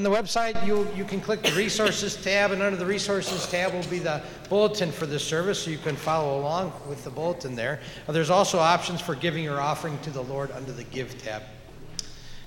On the website, you, you can click the resources tab, and under the resources tab will be the bulletin for this service, so you can follow along with the bulletin there. Uh, there's also options for giving your offering to the Lord under the Give tab.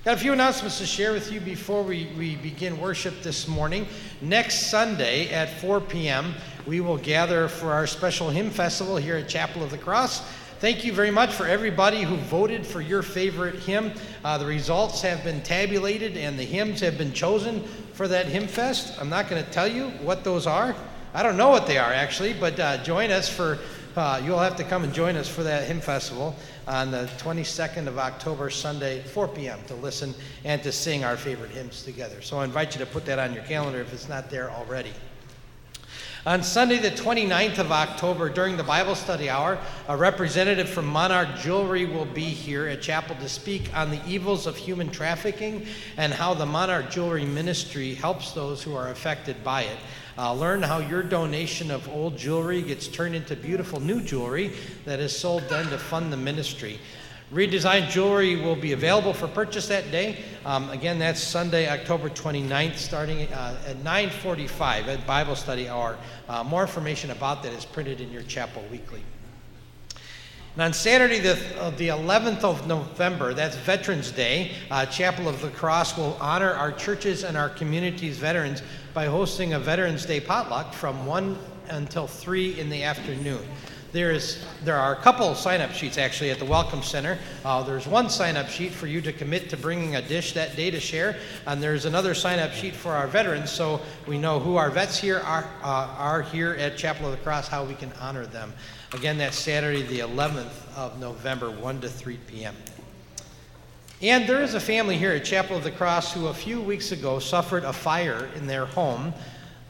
Got a few announcements to share with you before we, we begin worship this morning. Next Sunday at 4 p.m., we will gather for our special hymn festival here at Chapel of the Cross. Thank you very much for everybody who voted for your favorite hymn. Uh, the results have been tabulated and the hymns have been chosen for that hymn fest. I'm not going to tell you what those are. I don't know what they are actually, but uh, join us for, uh, you'll have to come and join us for that hymn festival on the 22nd of October, Sunday, 4 p.m., to listen and to sing our favorite hymns together. So I invite you to put that on your calendar if it's not there already. On Sunday, the 29th of October, during the Bible study hour, a representative from Monarch Jewelry will be here at chapel to speak on the evils of human trafficking and how the Monarch Jewelry Ministry helps those who are affected by it. Uh, learn how your donation of old jewelry gets turned into beautiful new jewelry that is sold then to fund the ministry. Redesigned jewelry will be available for purchase that day. Um, again, that's Sunday, October 29th, starting uh, at 9:45 at Bible Study Hour. Uh, more information about that is printed in your chapel weekly. And on Saturday, the, uh, the 11th of November, that's Veterans Day, uh, Chapel of the Cross will honor our churches and our community's veterans by hosting a Veterans Day potluck from 1 until 3 in the afternoon. There, is, there are a couple sign up sheets actually at the Welcome Center. Uh, there's one sign up sheet for you to commit to bringing a dish that day to share, and there's another sign up sheet for our veterans so we know who our vets here are, uh, are here at Chapel of the Cross, how we can honor them. Again, that's Saturday, the 11th of November, 1 to 3 p.m. And there is a family here at Chapel of the Cross who a few weeks ago suffered a fire in their home.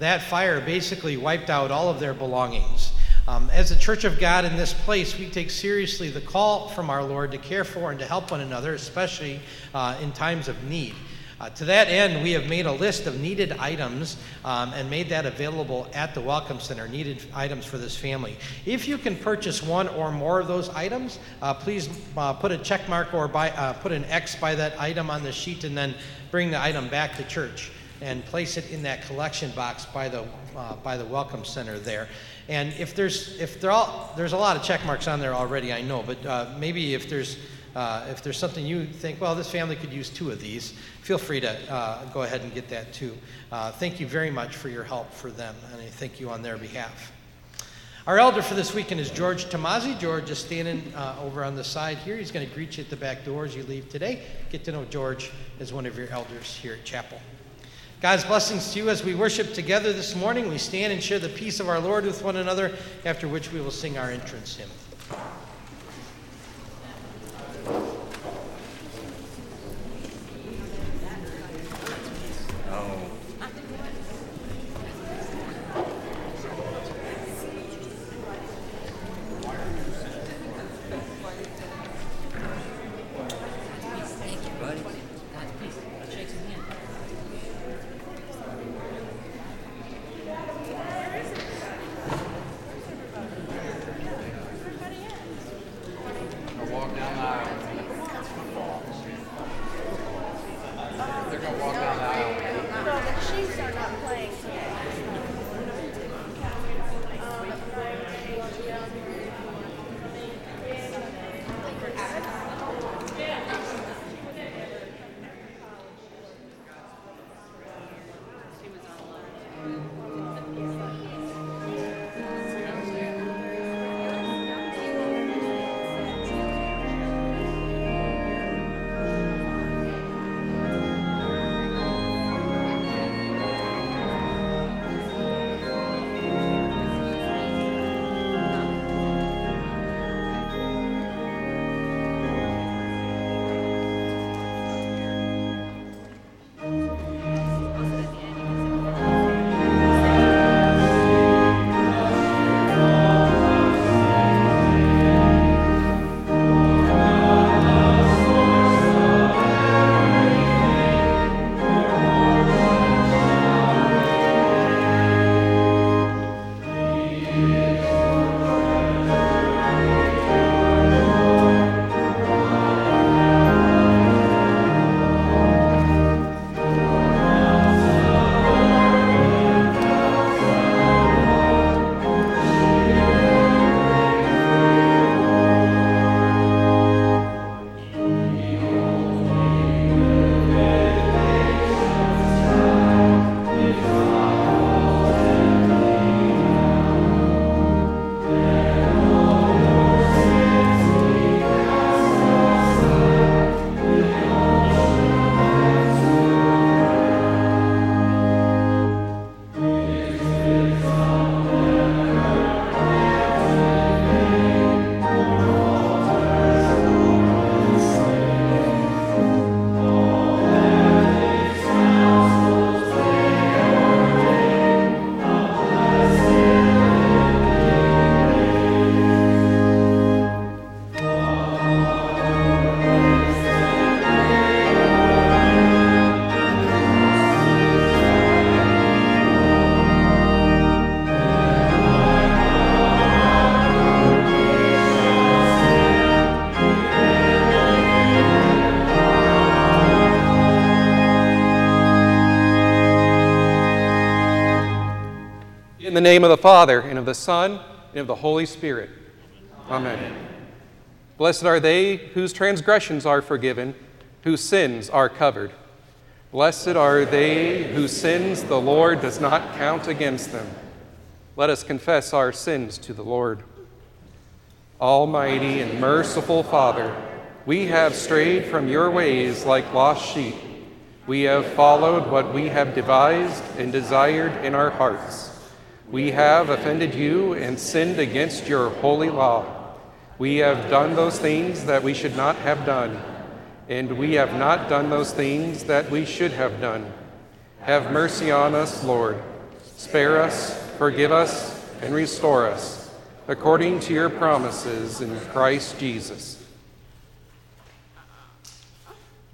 That fire basically wiped out all of their belongings. Um, as the church of God in this place, we take seriously the call from our Lord to care for and to help one another, especially uh, in times of need. Uh, to that end, we have made a list of needed items um, and made that available at the Welcome Center, needed items for this family. If you can purchase one or more of those items, uh, please uh, put a check mark or uh, put an X by that item on the sheet and then bring the item back to church and place it in that collection box by the, uh, by the Welcome Center there. And if there's if there all there's a lot of check marks on there already, I know, but uh, maybe if there's uh, if there's something you think, well, this family could use two of these, feel free to uh, go ahead and get that too. Uh, thank you very much for your help for them, and I thank you on their behalf. Our elder for this weekend is George Tomasi. George is standing uh, over on the side here. He's going to greet you at the back door as you leave today. Get to know George as one of your elders here at chapel. God's blessings to you as we worship together this morning. We stand and share the peace of our Lord with one another, after which we will sing our entrance hymn. Name of the Father, and of the Son, and of the Holy Spirit. Amen. Blessed are they whose transgressions are forgiven, whose sins are covered. Blessed are they whose sins the Lord does not count against them. Let us confess our sins to the Lord. Almighty and merciful Father, we have strayed from your ways like lost sheep. We have followed what we have devised and desired in our hearts. We have offended you and sinned against your holy law. We have done those things that we should not have done, and we have not done those things that we should have done. Have mercy on us, Lord. Spare us, forgive us, and restore us, according to your promises in Christ Jesus.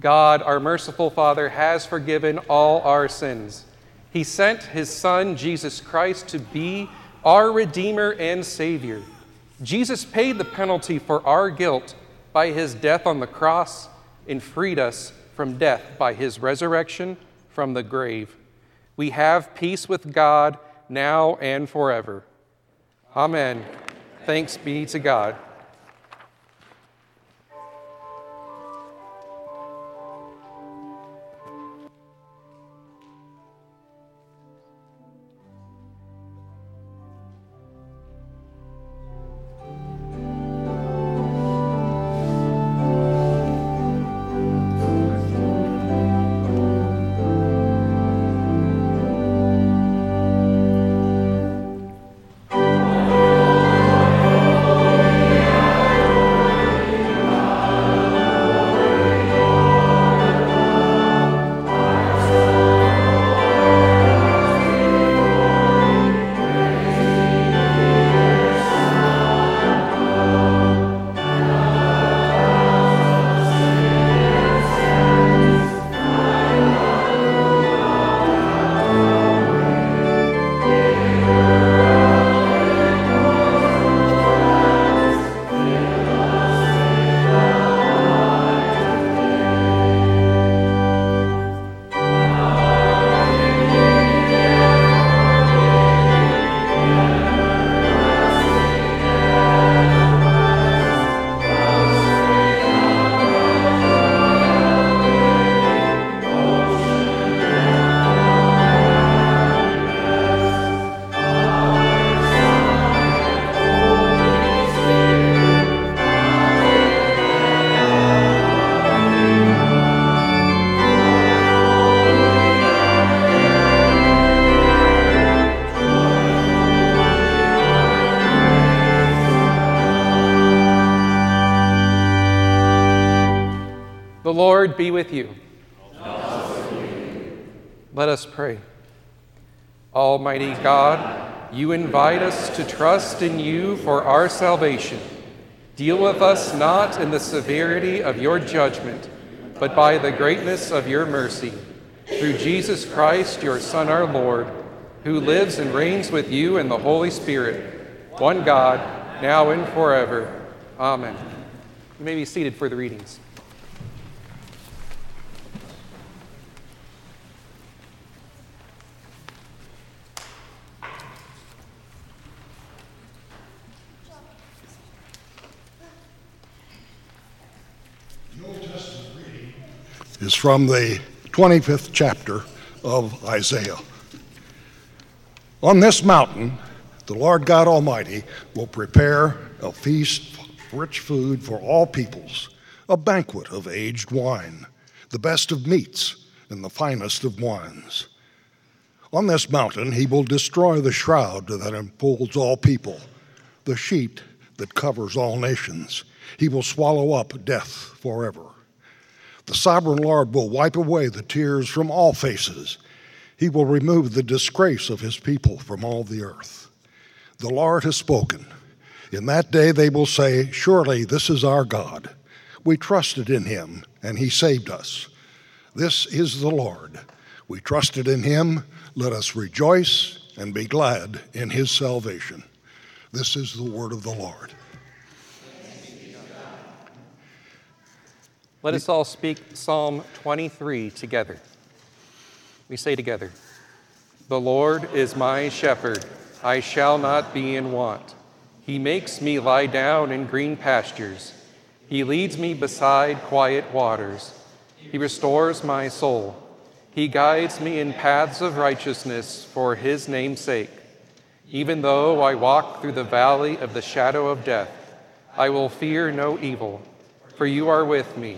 God, our merciful Father, has forgiven all our sins. He sent his Son, Jesus Christ, to be our Redeemer and Savior. Jesus paid the penalty for our guilt by his death on the cross and freed us from death by his resurrection from the grave. We have peace with God now and forever. Amen. Thanks be to God. Be with you. Let us pray. Almighty God, you invite us to trust in you for our salvation. Deal with us not in the severity of your judgment, but by the greatness of your mercy. Through Jesus Christ, your Son, our Lord, who lives and reigns with you in the Holy Spirit, one God, now and forever. Amen. You may be seated for the readings. Is from the 25th chapter of Isaiah. On this mountain, the Lord God Almighty will prepare a feast, rich food for all peoples, a banquet of aged wine, the best of meats, and the finest of wines. On this mountain, he will destroy the shroud that enfolds all people, the sheet that covers all nations. He will swallow up death forever. The sovereign Lord will wipe away the tears from all faces. He will remove the disgrace of his people from all the earth. The Lord has spoken. In that day they will say, Surely this is our God. We trusted in him, and he saved us. This is the Lord. We trusted in him. Let us rejoice and be glad in his salvation. This is the word of the Lord. Let us all speak Psalm 23 together. We say together The Lord is my shepherd, I shall not be in want. He makes me lie down in green pastures. He leads me beside quiet waters. He restores my soul. He guides me in paths of righteousness for his name's sake. Even though I walk through the valley of the shadow of death, I will fear no evil, for you are with me.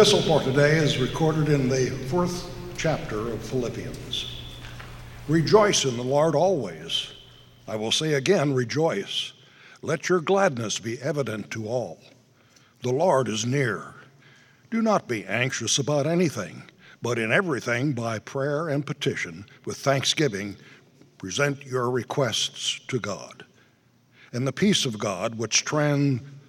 Epistle for today is recorded in the fourth chapter of Philippians. Rejoice in the Lord always. I will say again, rejoice. Let your gladness be evident to all. The Lord is near. Do not be anxious about anything, but in everything, by prayer and petition, with thanksgiving, present your requests to God. And the peace of God, which trans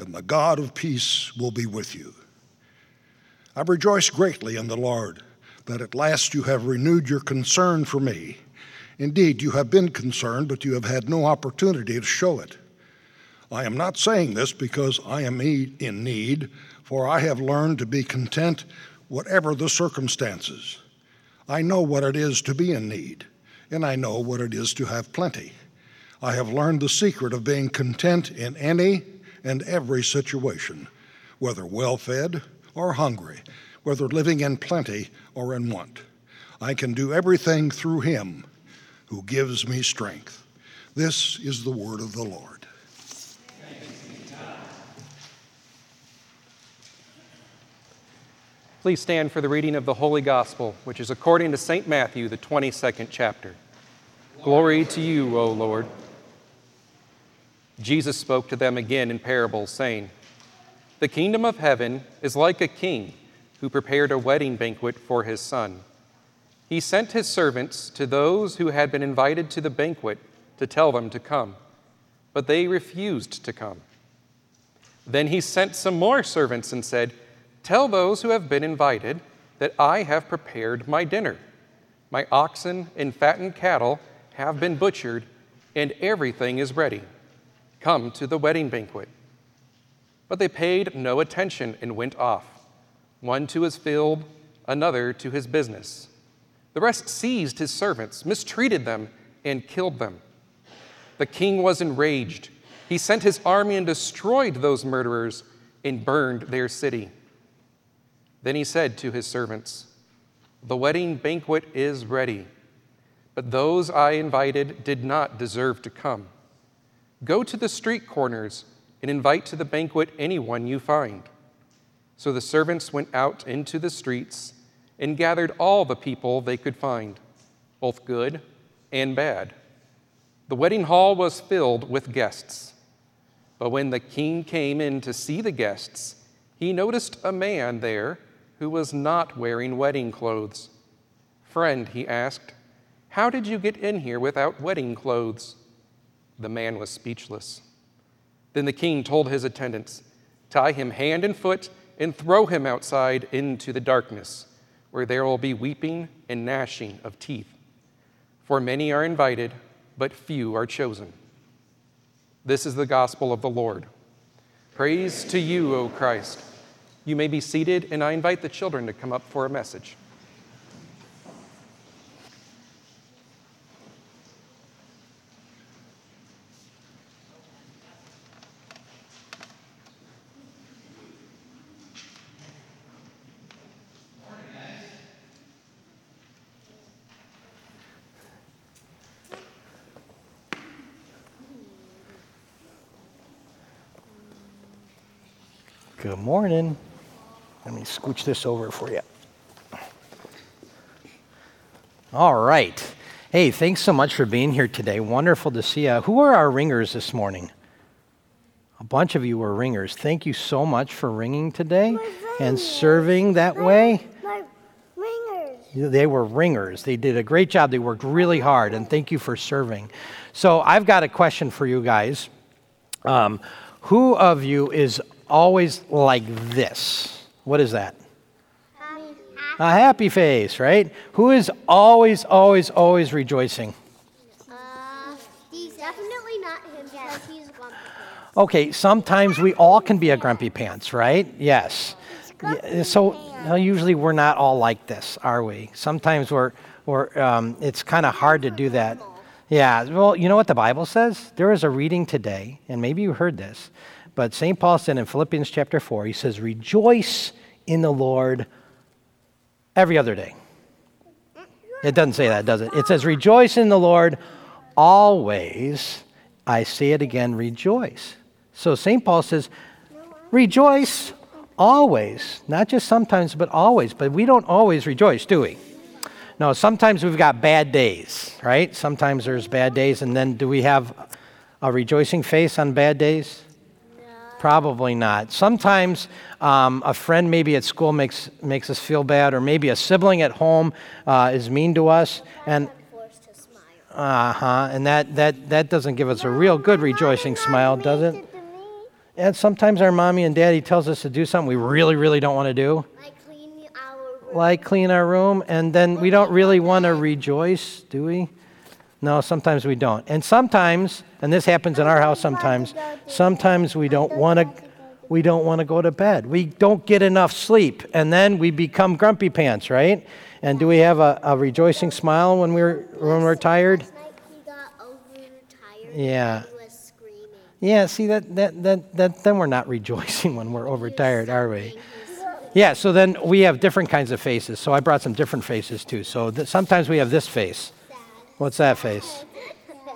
and the God of peace will be with you. I rejoice greatly in the Lord that at last you have renewed your concern for me. Indeed, you have been concerned, but you have had no opportunity to show it. I am not saying this because I am in need, for I have learned to be content whatever the circumstances. I know what it is to be in need, and I know what it is to have plenty. I have learned the secret of being content in any and every situation, whether well fed or hungry, whether living in plenty or in want. I can do everything through Him who gives me strength. This is the word of the Lord. Please stand for the reading of the Holy Gospel, which is according to St. Matthew, the 22nd chapter. Glory to you, O Lord. Jesus spoke to them again in parables, saying, The kingdom of heaven is like a king who prepared a wedding banquet for his son. He sent his servants to those who had been invited to the banquet to tell them to come, but they refused to come. Then he sent some more servants and said, Tell those who have been invited that I have prepared my dinner. My oxen and fattened cattle have been butchered, and everything is ready. Come to the wedding banquet. But they paid no attention and went off, one to his field, another to his business. The rest seized his servants, mistreated them, and killed them. The king was enraged. He sent his army and destroyed those murderers and burned their city. Then he said to his servants, The wedding banquet is ready, but those I invited did not deserve to come. Go to the street corners and invite to the banquet anyone you find. So the servants went out into the streets and gathered all the people they could find, both good and bad. The wedding hall was filled with guests. But when the king came in to see the guests, he noticed a man there who was not wearing wedding clothes. Friend, he asked, how did you get in here without wedding clothes? The man was speechless. Then the king told his attendants, Tie him hand and foot and throw him outside into the darkness, where there will be weeping and gnashing of teeth. For many are invited, but few are chosen. This is the gospel of the Lord. Praise to you, O Christ. You may be seated, and I invite the children to come up for a message. Good morning. Let me scooch this over for you. All right. Hey, thanks so much for being here today. Wonderful to see you. Who are our ringers this morning? A bunch of you were ringers. Thank you so much for ringing today and serving that way. They were ringers. They did a great job. They worked really hard, and thank you for serving. So, I've got a question for you guys. Um, who of you is always like this. What is that? Happy. A happy face, right? Who is always, always, always rejoicing? Uh, he's definitely not him because he's grumpy pants. Okay, sometimes we all can be a grumpy pants, right? Yes. Yeah, so well, usually we're not all like this, are we? Sometimes we're, we're um, it's kind of hard to do that. Yeah, well, you know what the Bible says? There is a reading today, and maybe you heard this, but St. Paul said in Philippians chapter 4, he says, Rejoice in the Lord every other day. It doesn't say that, does it? It says, Rejoice in the Lord always. I say it again, rejoice. So St. Paul says, Rejoice always. Not just sometimes, but always. But we don't always rejoice, do we? No, sometimes we've got bad days, right? Sometimes there's bad days, and then do we have a rejoicing face on bad days? Probably not. Sometimes um, a friend maybe at school makes, makes us feel bad, or maybe a sibling at home uh, is mean to us, and uh huh, and that, that, that doesn't give us a real good rejoicing smile, does it? And sometimes our mommy and daddy tells us to do something we really, really don't want to do, Like clean our room. like clean our room, and then we don't really want to rejoice, do we? No, sometimes we don't. And sometimes, and this happens in our house sometimes, sometimes we don't want to we don't want to go to bed. We don't get enough sleep, and then we become grumpy pants, right? And do we have a, a rejoicing smile when we're when we're tired? Last night he got overtired. Yeah. He was screaming. Yeah, see that that that, that then we're not rejoicing when we're overtired, are we? Yeah, so then we have different kinds of faces. So I brought some different faces too. So th- sometimes we have this face. What's that face?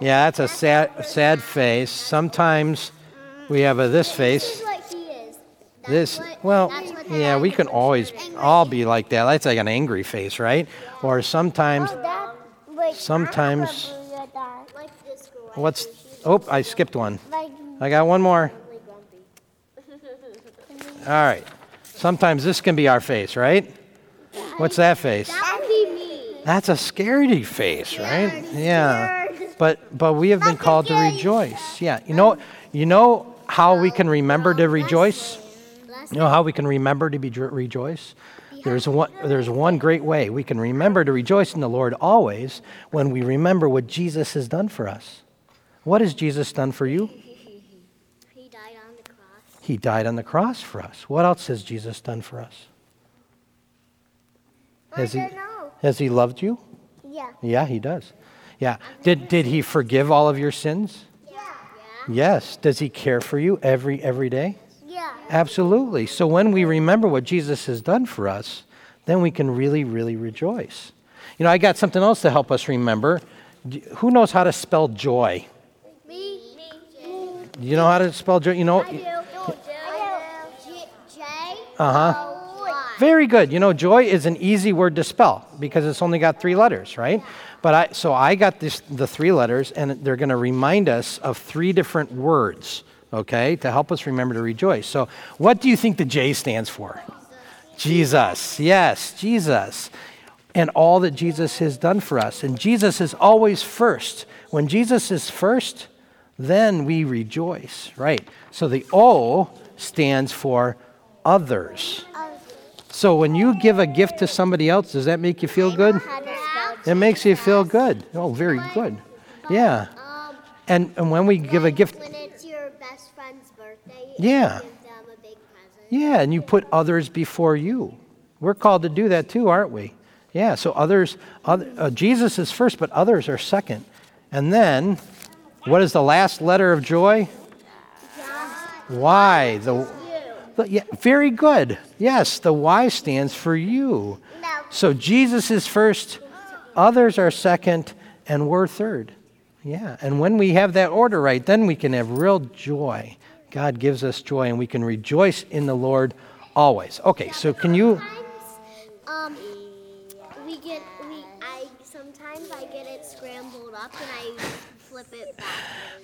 Yeah, that's a sad sad face. Sometimes we have a this face. is what he is. That's This well, yeah, we can always all be like that. That's like an angry face, right? Or sometimes oh, That, Sometimes- Like this girl. I what's Oh, I skipped one. I got one more. All right. Sometimes this can be our face, right? What's that face? That would be me. That's a scaredy face, right? Yeah. But but we have been called to rejoice. Yeah. You know you know how we can remember to rejoice? You know how we can remember to be rejoice? There's one there's one great way we can remember to rejoice in the Lord always when we remember what Jesus has done for us. What has Jesus done for you? He died on the cross. He died on the cross for us. What else has Jesus done for us? Has he I don't know. Has he loved you? Yeah. Yeah, he does. Yeah. Did did he forgive all of your sins? Yeah. Yes. Does he care for you every every day? Yeah. Absolutely. So when we remember what Jesus has done for us, then we can really really rejoice. You know, I got something else to help us remember. Who knows how to spell joy? Me. Me. You know how to spell joy? You know, I do. I do. Very good. You know, joy is an easy word to spell because it's only got three letters, right? But I so I got this the three letters and they're going to remind us of three different words, okay, to help us remember to rejoice. So, what do you think the J stands for? Jesus. Yes, Jesus. And all that Jesus has done for us. And Jesus is always first. When Jesus is first, then we rejoice, right? So the O stands for others. So when you give a gift to somebody else, does that make you feel good? How to spell It makes you feel good. Oh, very good. Yeah. Um, And, and when we give a gift, when it's your best friend's birthday, Yeah. you give them a big present. yeah, and you put others before you. We're called to do that too, aren't we? Yeah, so others, other, uh, Jesus is first, but others are second. And then, what is the last letter of joy? Y. The, the- yeah, very good. Yes, the Y stands for you. No. So Jesus is first, others are second, and we're third. Yeah, and when we have that order right, then we can have real joy. God gives us joy, and we can rejoice in the Lord always. Okay, so can you? Um, we get we I sometimes I get it scrambled up and I flip it back.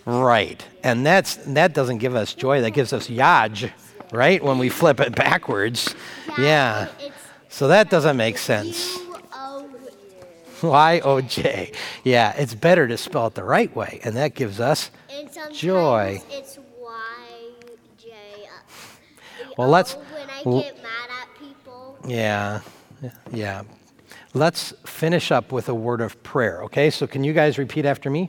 Right, and that's that doesn't give us joy. That gives us yaj, right? When we flip it backwards. Yeah. So that doesn't make sense. Y O J. Yeah, it's better to spell it the right way, and that gives us Joy. it's Y J. Well, let's- oh, When I l- get mad at people. Yeah, yeah. Let's finish up with a word of prayer, okay? So can you guys repeat after me?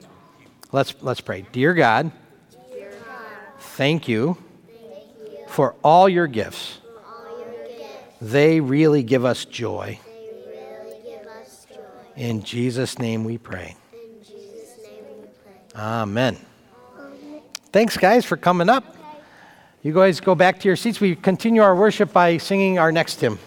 Let's let's pray. Dear God, thank you for all your gifts. They really give us joy. In Jesus' name we pray. Amen. Thanks, guys, for coming up. You guys go back to your seats. We continue our worship by singing our next hymn.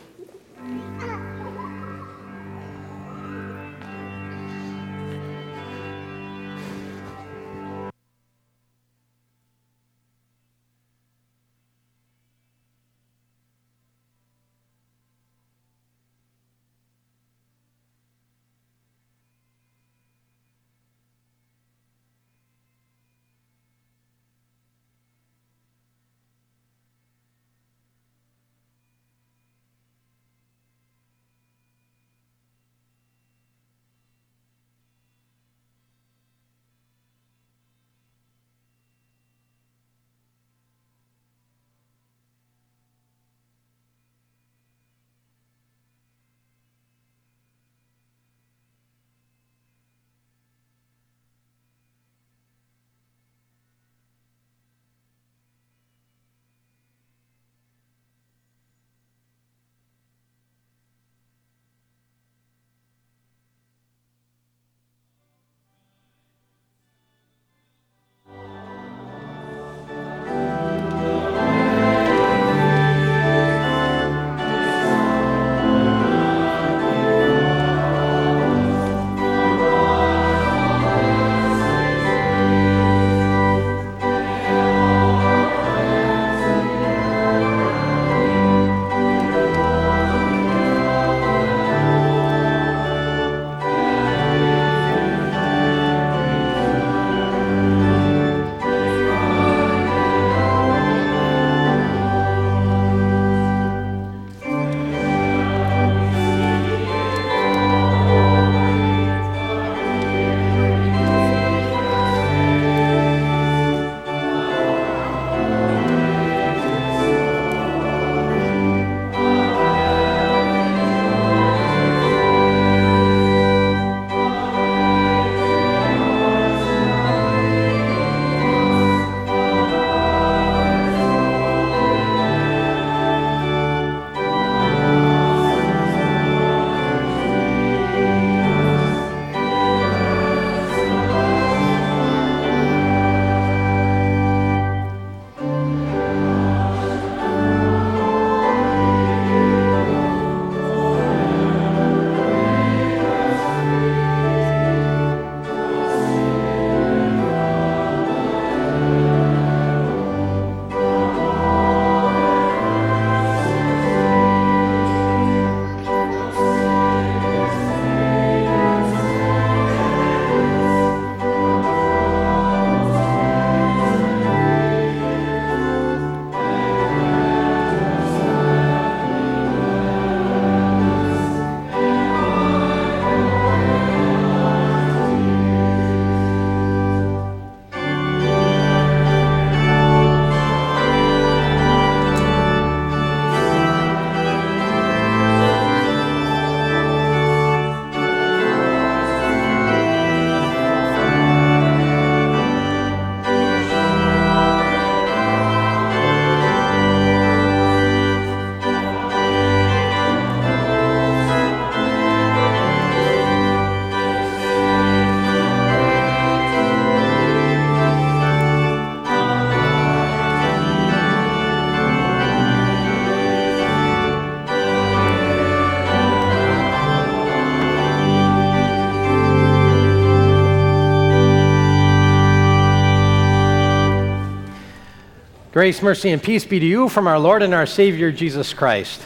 Grace, mercy, and peace be to you from our Lord and our Savior Jesus Christ.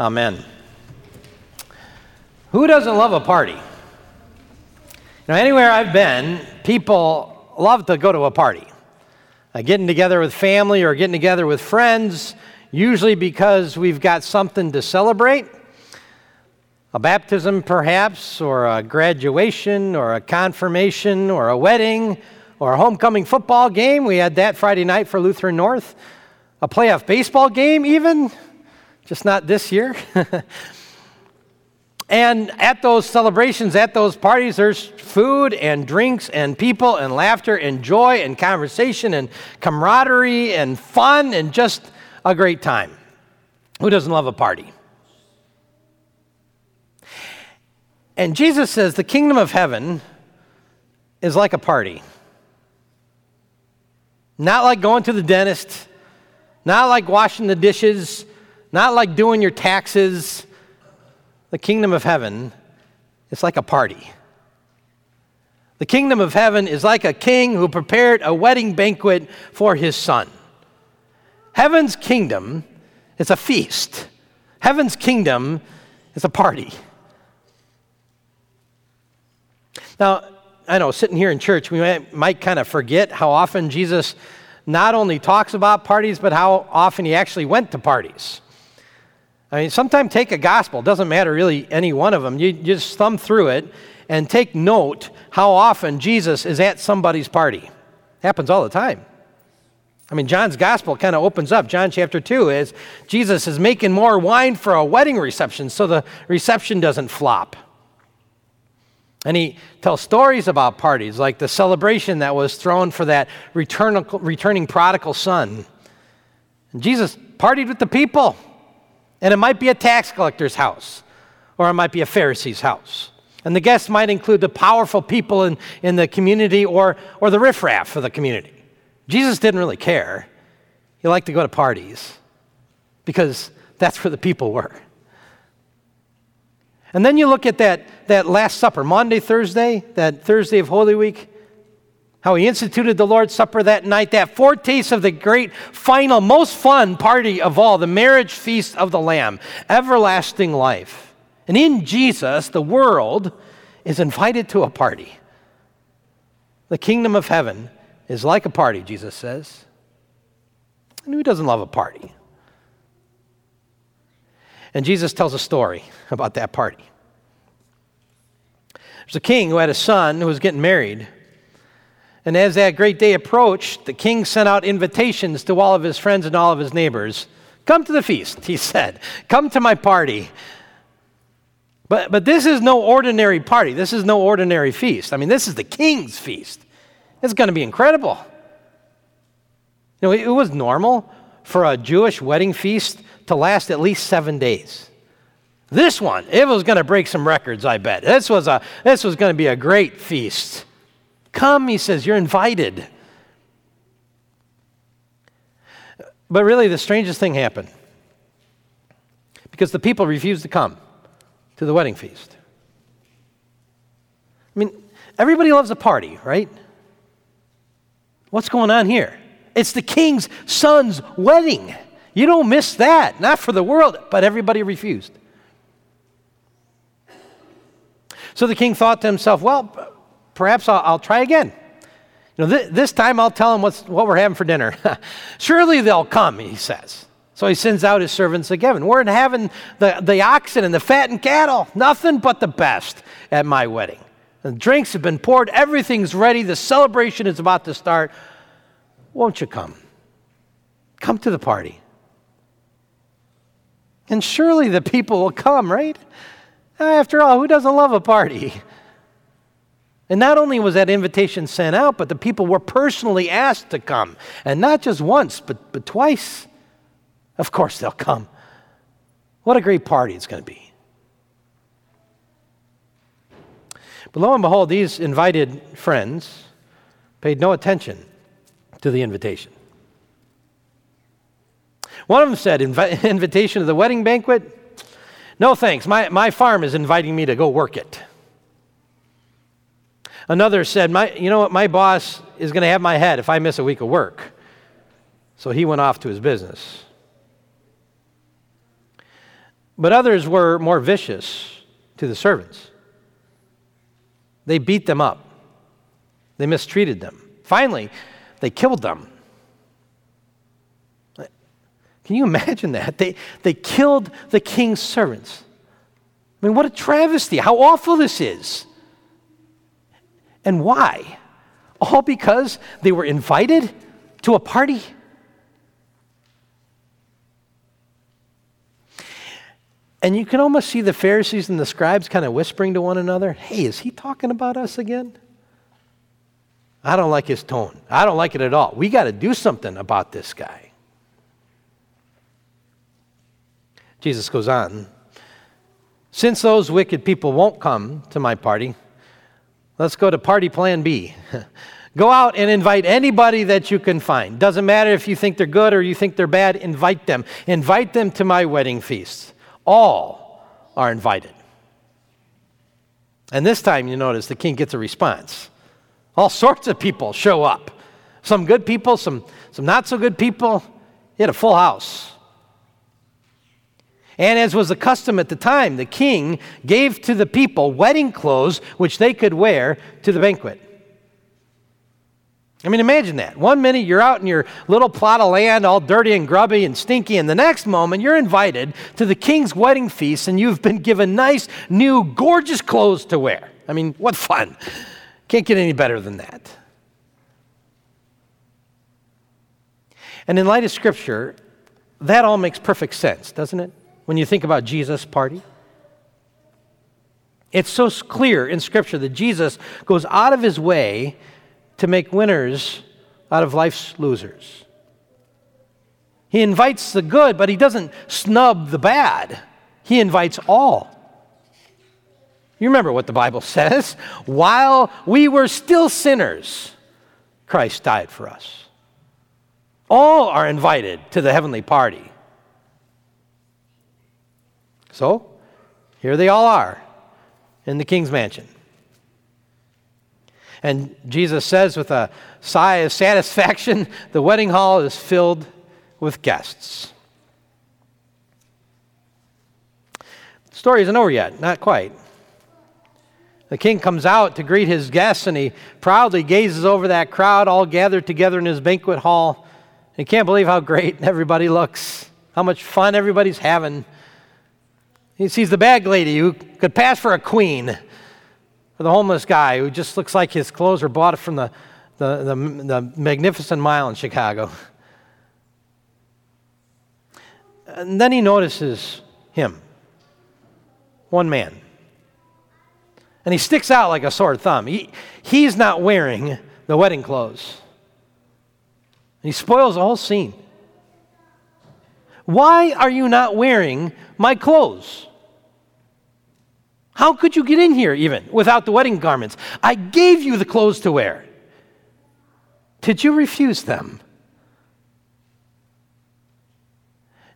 Amen. Who doesn't love a party? Now, anywhere I've been, people love to go to a party. Uh, getting together with family or getting together with friends, usually because we've got something to celebrate a baptism, perhaps, or a graduation, or a confirmation, or a wedding, or a homecoming football game. We had that Friday night for Lutheran North. A playoff baseball game, even, just not this year. and at those celebrations, at those parties, there's food and drinks and people and laughter and joy and conversation and camaraderie and fun and just a great time. Who doesn't love a party? And Jesus says the kingdom of heaven is like a party. Not like going to the dentist, not like washing the dishes, not like doing your taxes. The kingdom of heaven is like a party. The kingdom of heaven is like a king who prepared a wedding banquet for his son. Heaven's kingdom is a feast. Heaven's kingdom is a party. Now, I know, sitting here in church, we might, might kind of forget how often Jesus not only talks about parties, but how often he actually went to parties. I mean, sometimes take a gospel, doesn't matter really any one of them. You just thumb through it and take note how often Jesus is at somebody's party. Happens all the time. I mean, John's gospel kind of opens up. John chapter 2 is Jesus is making more wine for a wedding reception so the reception doesn't flop. And he tells stories about parties, like the celebration that was thrown for that return, returning prodigal son. And Jesus partied with the people. And it might be a tax collector's house, or it might be a Pharisee's house. And the guests might include the powerful people in, in the community or, or the riffraff of the community. Jesus didn't really care. He liked to go to parties because that's where the people were. And then you look at that, that Last Supper, Maundy, Thursday, that Thursday of Holy Week, how he instituted the Lord's Supper that night, that foretaste of the great final, most fun party of all, the marriage feast of the Lamb, everlasting life. And in Jesus, the world is invited to a party. The kingdom of heaven is like a party, Jesus says. And who doesn't love a party? And Jesus tells a story about that party. There's a king who had a son who was getting married. And as that great day approached, the king sent out invitations to all of his friends and all of his neighbors. Come to the feast, he said. Come to my party. But, but this is no ordinary party. This is no ordinary feast. I mean, this is the king's feast. It's going to be incredible. You know, it was normal for a Jewish wedding feast to last at least seven days. This one, it was going to break some records, I bet. This was, a, this was going to be a great feast. Come, he says, you're invited. But really, the strangest thing happened because the people refused to come to the wedding feast. I mean, everybody loves a party, right? What's going on here? It's the king's son's wedding. You don't miss that. Not for the world, but everybody refused. So the king thought to himself, well, perhaps I'll, I'll try again. You know, th- this time I'll tell them what's, what we're having for dinner. Surely they'll come, he says. So he sends out his servants again. We're having the, the oxen and the fattened cattle, nothing but the best at my wedding. The drinks have been poured, everything's ready, the celebration is about to start. Won't you come? Come to the party. And surely the people will come, right? After all, who doesn't love a party? And not only was that invitation sent out, but the people were personally asked to come. And not just once, but, but twice. Of course, they'll come. What a great party it's going to be. But lo and behold, these invited friends paid no attention to the invitation. One of them said, Invi- Invitation to the wedding banquet? No thanks. My, my farm is inviting me to go work it. Another said, my, You know what? My boss is going to have my head if I miss a week of work. So he went off to his business. But others were more vicious to the servants. They beat them up, they mistreated them. Finally, they killed them. Can you imagine that? They, they killed the king's servants. I mean, what a travesty. How awful this is. And why? All because they were invited to a party? And you can almost see the Pharisees and the scribes kind of whispering to one another Hey, is he talking about us again? I don't like his tone. I don't like it at all. We got to do something about this guy. Jesus goes on Since those wicked people won't come to my party, let's go to party plan B. Go out and invite anybody that you can find. Doesn't matter if you think they're good or you think they're bad, invite them. Invite them to my wedding feast. All are invited. And this time, you notice the king gets a response. All sorts of people show up. Some good people, some, some not so good people. He had a full house. And as was the custom at the time, the king gave to the people wedding clothes which they could wear to the banquet. I mean, imagine that. One minute you're out in your little plot of land, all dirty and grubby and stinky, and the next moment you're invited to the king's wedding feast and you've been given nice, new, gorgeous clothes to wear. I mean, what fun! Can't get any better than that. And in light of Scripture, that all makes perfect sense, doesn't it? When you think about Jesus' party. It's so clear in Scripture that Jesus goes out of his way to make winners out of life's losers. He invites the good, but he doesn't snub the bad. He invites all. You remember what the Bible says? While we were still sinners, Christ died for us. All are invited to the heavenly party. So, here they all are in the king's mansion. And Jesus says with a sigh of satisfaction, the wedding hall is filled with guests. The story isn't over yet, not quite. The king comes out to greet his guests and he proudly gazes over that crowd all gathered together in his banquet hall. He can't believe how great everybody looks, how much fun everybody's having. He sees the bag lady who could pass for a queen the homeless guy who just looks like his clothes were bought from the, the, the, the Magnificent Mile in Chicago. And then he notices him, one man. And he sticks out like a sore thumb. He, he's not wearing the wedding clothes. And he spoils the whole scene. Why are you not wearing my clothes? How could you get in here even without the wedding garments? I gave you the clothes to wear. Did you refuse them?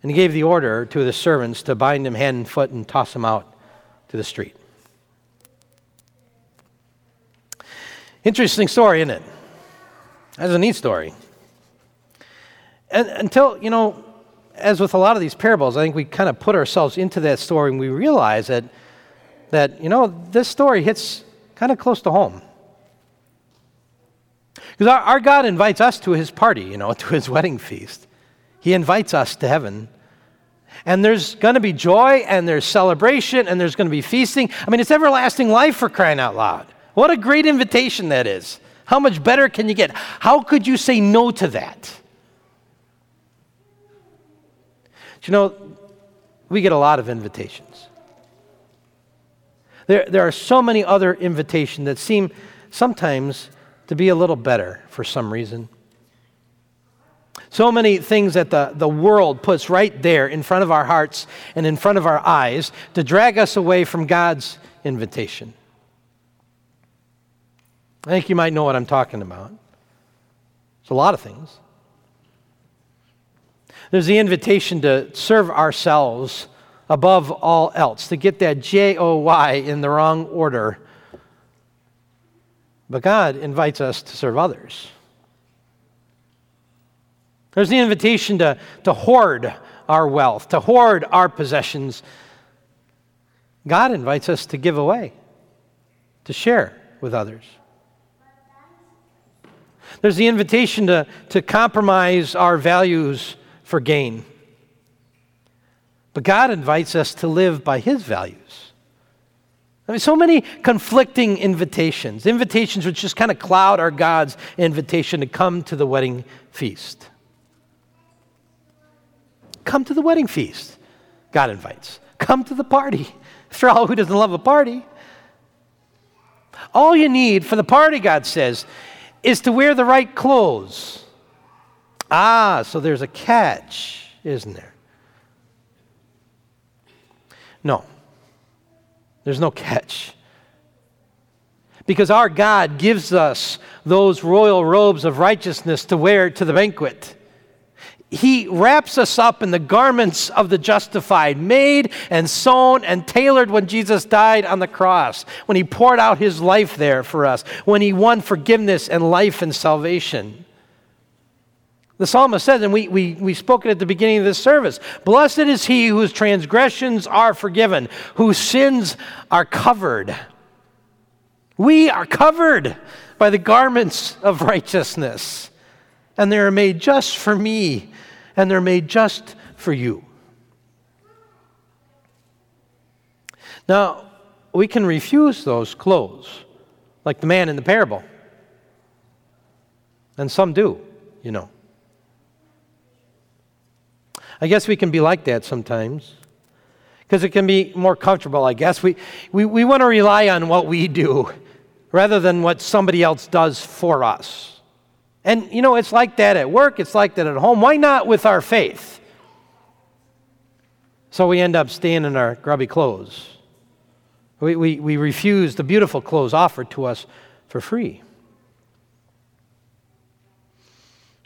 And he gave the order to the servants to bind him hand and foot and toss him out to the street. Interesting story, isn't it? That's a neat story. And until, you know, as with a lot of these parables, I think we kind of put ourselves into that story and we realize that that, you know, this story hits kind of close to home. Because our, our, God invites us to his party, you know, to his wedding feast. He invites us to heaven. And there's going to be joy, and there's celebration, and there's going to be feasting. I mean, it's everlasting life for crying out loud. What a great invitation that is. How much better can you get? How could you say no to that? Do you know, we get a lot of invitations. There, there are so many other invitations that seem sometimes to be a little better for some reason. So many things that the, the world puts right there in front of our hearts and in front of our eyes to drag us away from God's invitation. I think you might know what I'm talking about. It's a lot of things. There's the invitation to serve ourselves above all else, to get that J O Y in the wrong order. But God invites us to serve others. There's the invitation to, to hoard our wealth, to hoard our possessions. God invites us to give away, to share with others. There's the invitation to, to compromise our values for gain. But God invites us to live by His values. I mean, so many conflicting invitations, invitations which just kind of cloud our God's invitation to come to the wedding feast. Come to the wedding feast, God invites. Come to the party. After all, who doesn't love a party? All you need for the party, God says, is to wear the right clothes. Ah, so there's a catch, isn't there? No, there's no catch. Because our God gives us those royal robes of righteousness to wear to the banquet. He wraps us up in the garments of the justified, made and sewn and tailored when Jesus died on the cross, when He poured out His life there for us, when He won forgiveness and life and salvation. The psalmist says, and we, we, we spoke it at the beginning of this service Blessed is he whose transgressions are forgiven, whose sins are covered. We are covered by the garments of righteousness, and they are made just for me, and they're made just for you. Now, we can refuse those clothes, like the man in the parable. And some do, you know. I guess we can be like that sometimes because it can be more comfortable, I guess. We, we, we want to rely on what we do rather than what somebody else does for us. And, you know, it's like that at work, it's like that at home. Why not with our faith? So we end up staying in our grubby clothes. We, we, we refuse the beautiful clothes offered to us for free.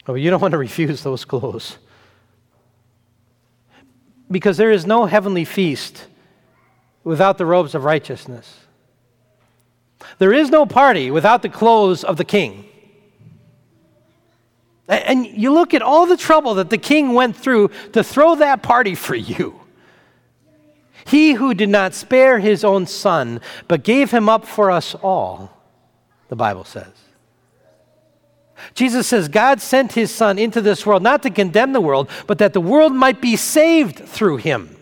Oh, you don't want to refuse those clothes because there is no heavenly feast without the robes of righteousness. There is no party without the clothes of the king. And you look at all the trouble that the king went through to throw that party for you. He who did not spare his own son, but gave him up for us all, the Bible says. Jesus says God sent his Son into this world not to condemn the world, but that the world might be saved through him.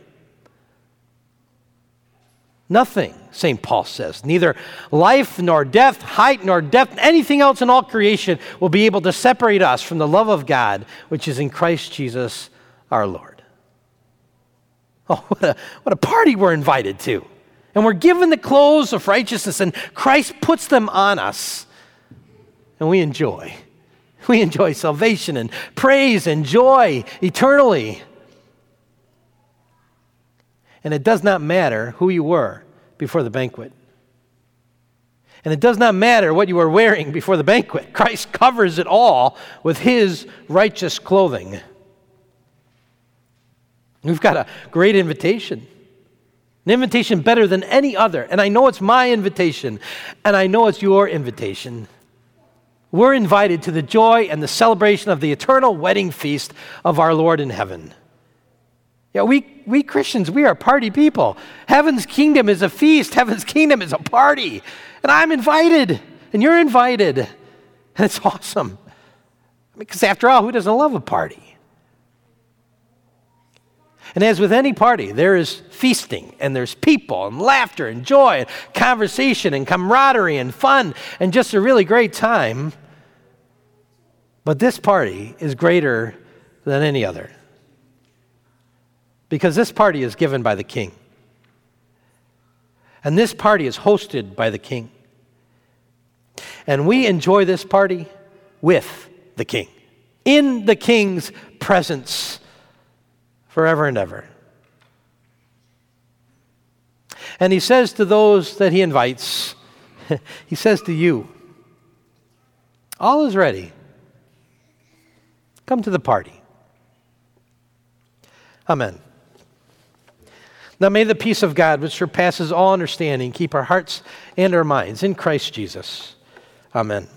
Nothing, St. Paul says, neither life nor death, height nor depth, anything else in all creation will be able to separate us from the love of God, which is in Christ Jesus our Lord. Oh, what a, what a party we're invited to. And we're given the clothes of righteousness, and Christ puts them on us, and we enjoy. We enjoy salvation and praise and joy eternally. And it does not matter who you were before the banquet. And it does not matter what you were wearing before the banquet. Christ covers it all with his righteous clothing. We've got a great invitation. An invitation better than any other. And I know it's my invitation, and I know it's your invitation. We're invited to the joy and the celebration of the eternal wedding feast of our Lord in heaven. Yeah, we, we Christians, we are party people. Heaven's kingdom is a feast, heaven's kingdom is a party. And I'm invited, and you're invited. And it's awesome. Because after all, who doesn't love a party? And as with any party, there is feasting and there's people and laughter and joy and conversation and camaraderie and fun and just a really great time. But this party is greater than any other because this party is given by the king. And this party is hosted by the king. And we enjoy this party with the king, in the king's presence forever and ever. And he says to those that he invites, he says to you, all is ready. Come to the party. Amen. Now may the peace of God, which surpasses all understanding, keep our hearts and our minds in Christ Jesus. Amen.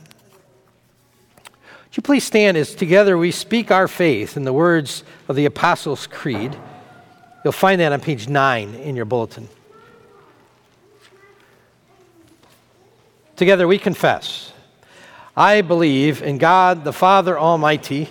Would you please stand as together we speak our faith in the words of the Apostles' Creed? You'll find that on page 9 in your bulletin. Together we confess I believe in God the Father Almighty,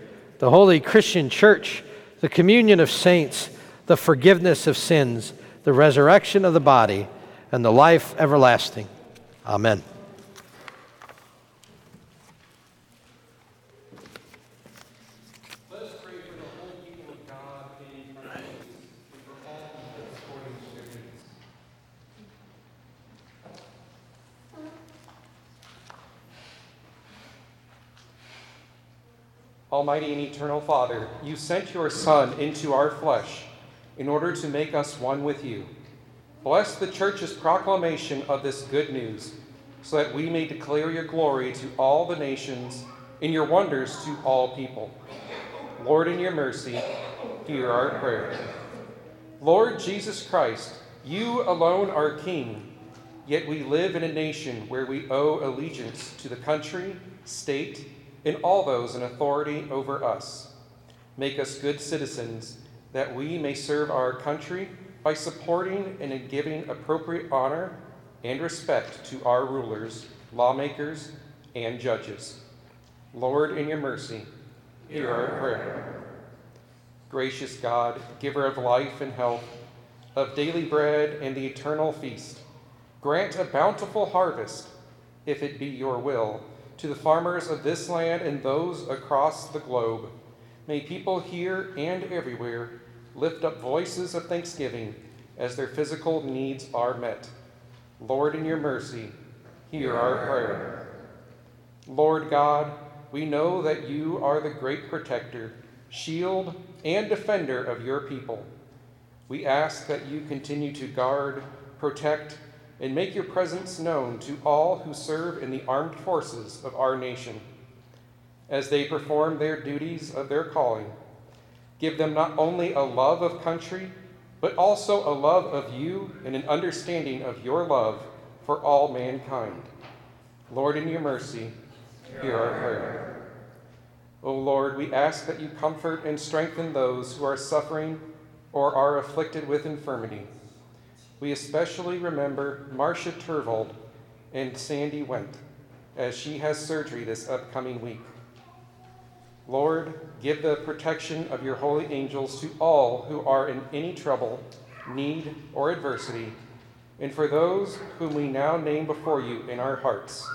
the holy Christian church, the communion of saints, the forgiveness of sins, the resurrection of the body, and the life everlasting. Amen. Almighty and eternal Father, you sent your Son into our flesh in order to make us one with you. Bless the church's proclamation of this good news, so that we may declare your glory to all the nations and your wonders to all people. Lord, in your mercy, hear our prayer. Lord Jesus Christ, you alone are King, yet we live in a nation where we owe allegiance to the country, state, and all those in authority over us. Make us good citizens, that we may serve our country by supporting and giving appropriate honor and respect to our rulers, lawmakers, and judges. Lord, in your mercy, hear our prayer. Gracious God, giver of life and health, of daily bread and the eternal feast, grant a bountiful harvest, if it be your will to the farmers of this land and those across the globe. May people here and everywhere lift up voices of thanksgiving as their physical needs are met. Lord, in your mercy, hear our prayer. Lord God, we know that you are the great protector, shield, and defender of your people. We ask that you continue to guard, protect, and make your presence known to all who serve in the armed forces of our nation. As they perform their duties of their calling, give them not only a love of country, but also a love of you and an understanding of your love for all mankind. Lord, in your mercy, hear our prayer. O Lord, we ask that you comfort and strengthen those who are suffering or are afflicted with infirmity we especially remember Marcia Turvold and Sandy Went as she has surgery this upcoming week. Lord, give the protection of your holy angels to all who are in any trouble, need, or adversity, and for those whom we now name before you in our hearts.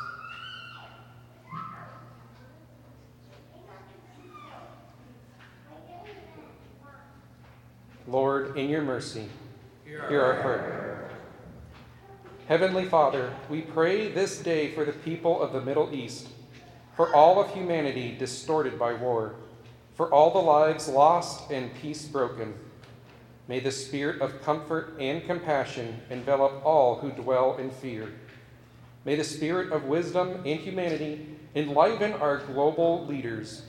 Lord, in your mercy, Hear our prayer. Heavenly Father, we pray this day for the people of the Middle East, for all of humanity distorted by war, for all the lives lost and peace broken. May the spirit of comfort and compassion envelop all who dwell in fear. May the spirit of wisdom and humanity enliven our global leaders.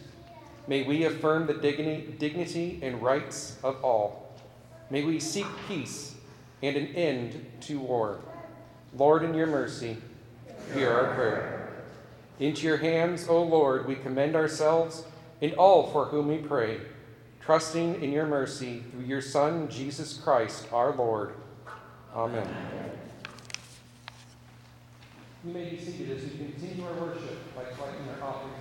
May we affirm the dignity and rights of all. May we seek peace and an end to war. Lord, in your mercy, hear our prayer. Into your hands, O Lord, we commend ourselves and all for whom we pray, trusting in your mercy through your Son, Jesus Christ, our Lord. Amen. You may be seated as we continue our worship by collecting our offering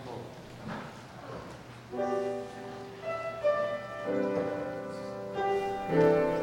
forward.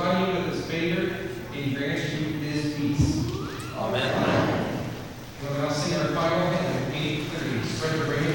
you with his favor and grant you his peace. Amen. We'll now sing our final hymn, 830. Spread grace.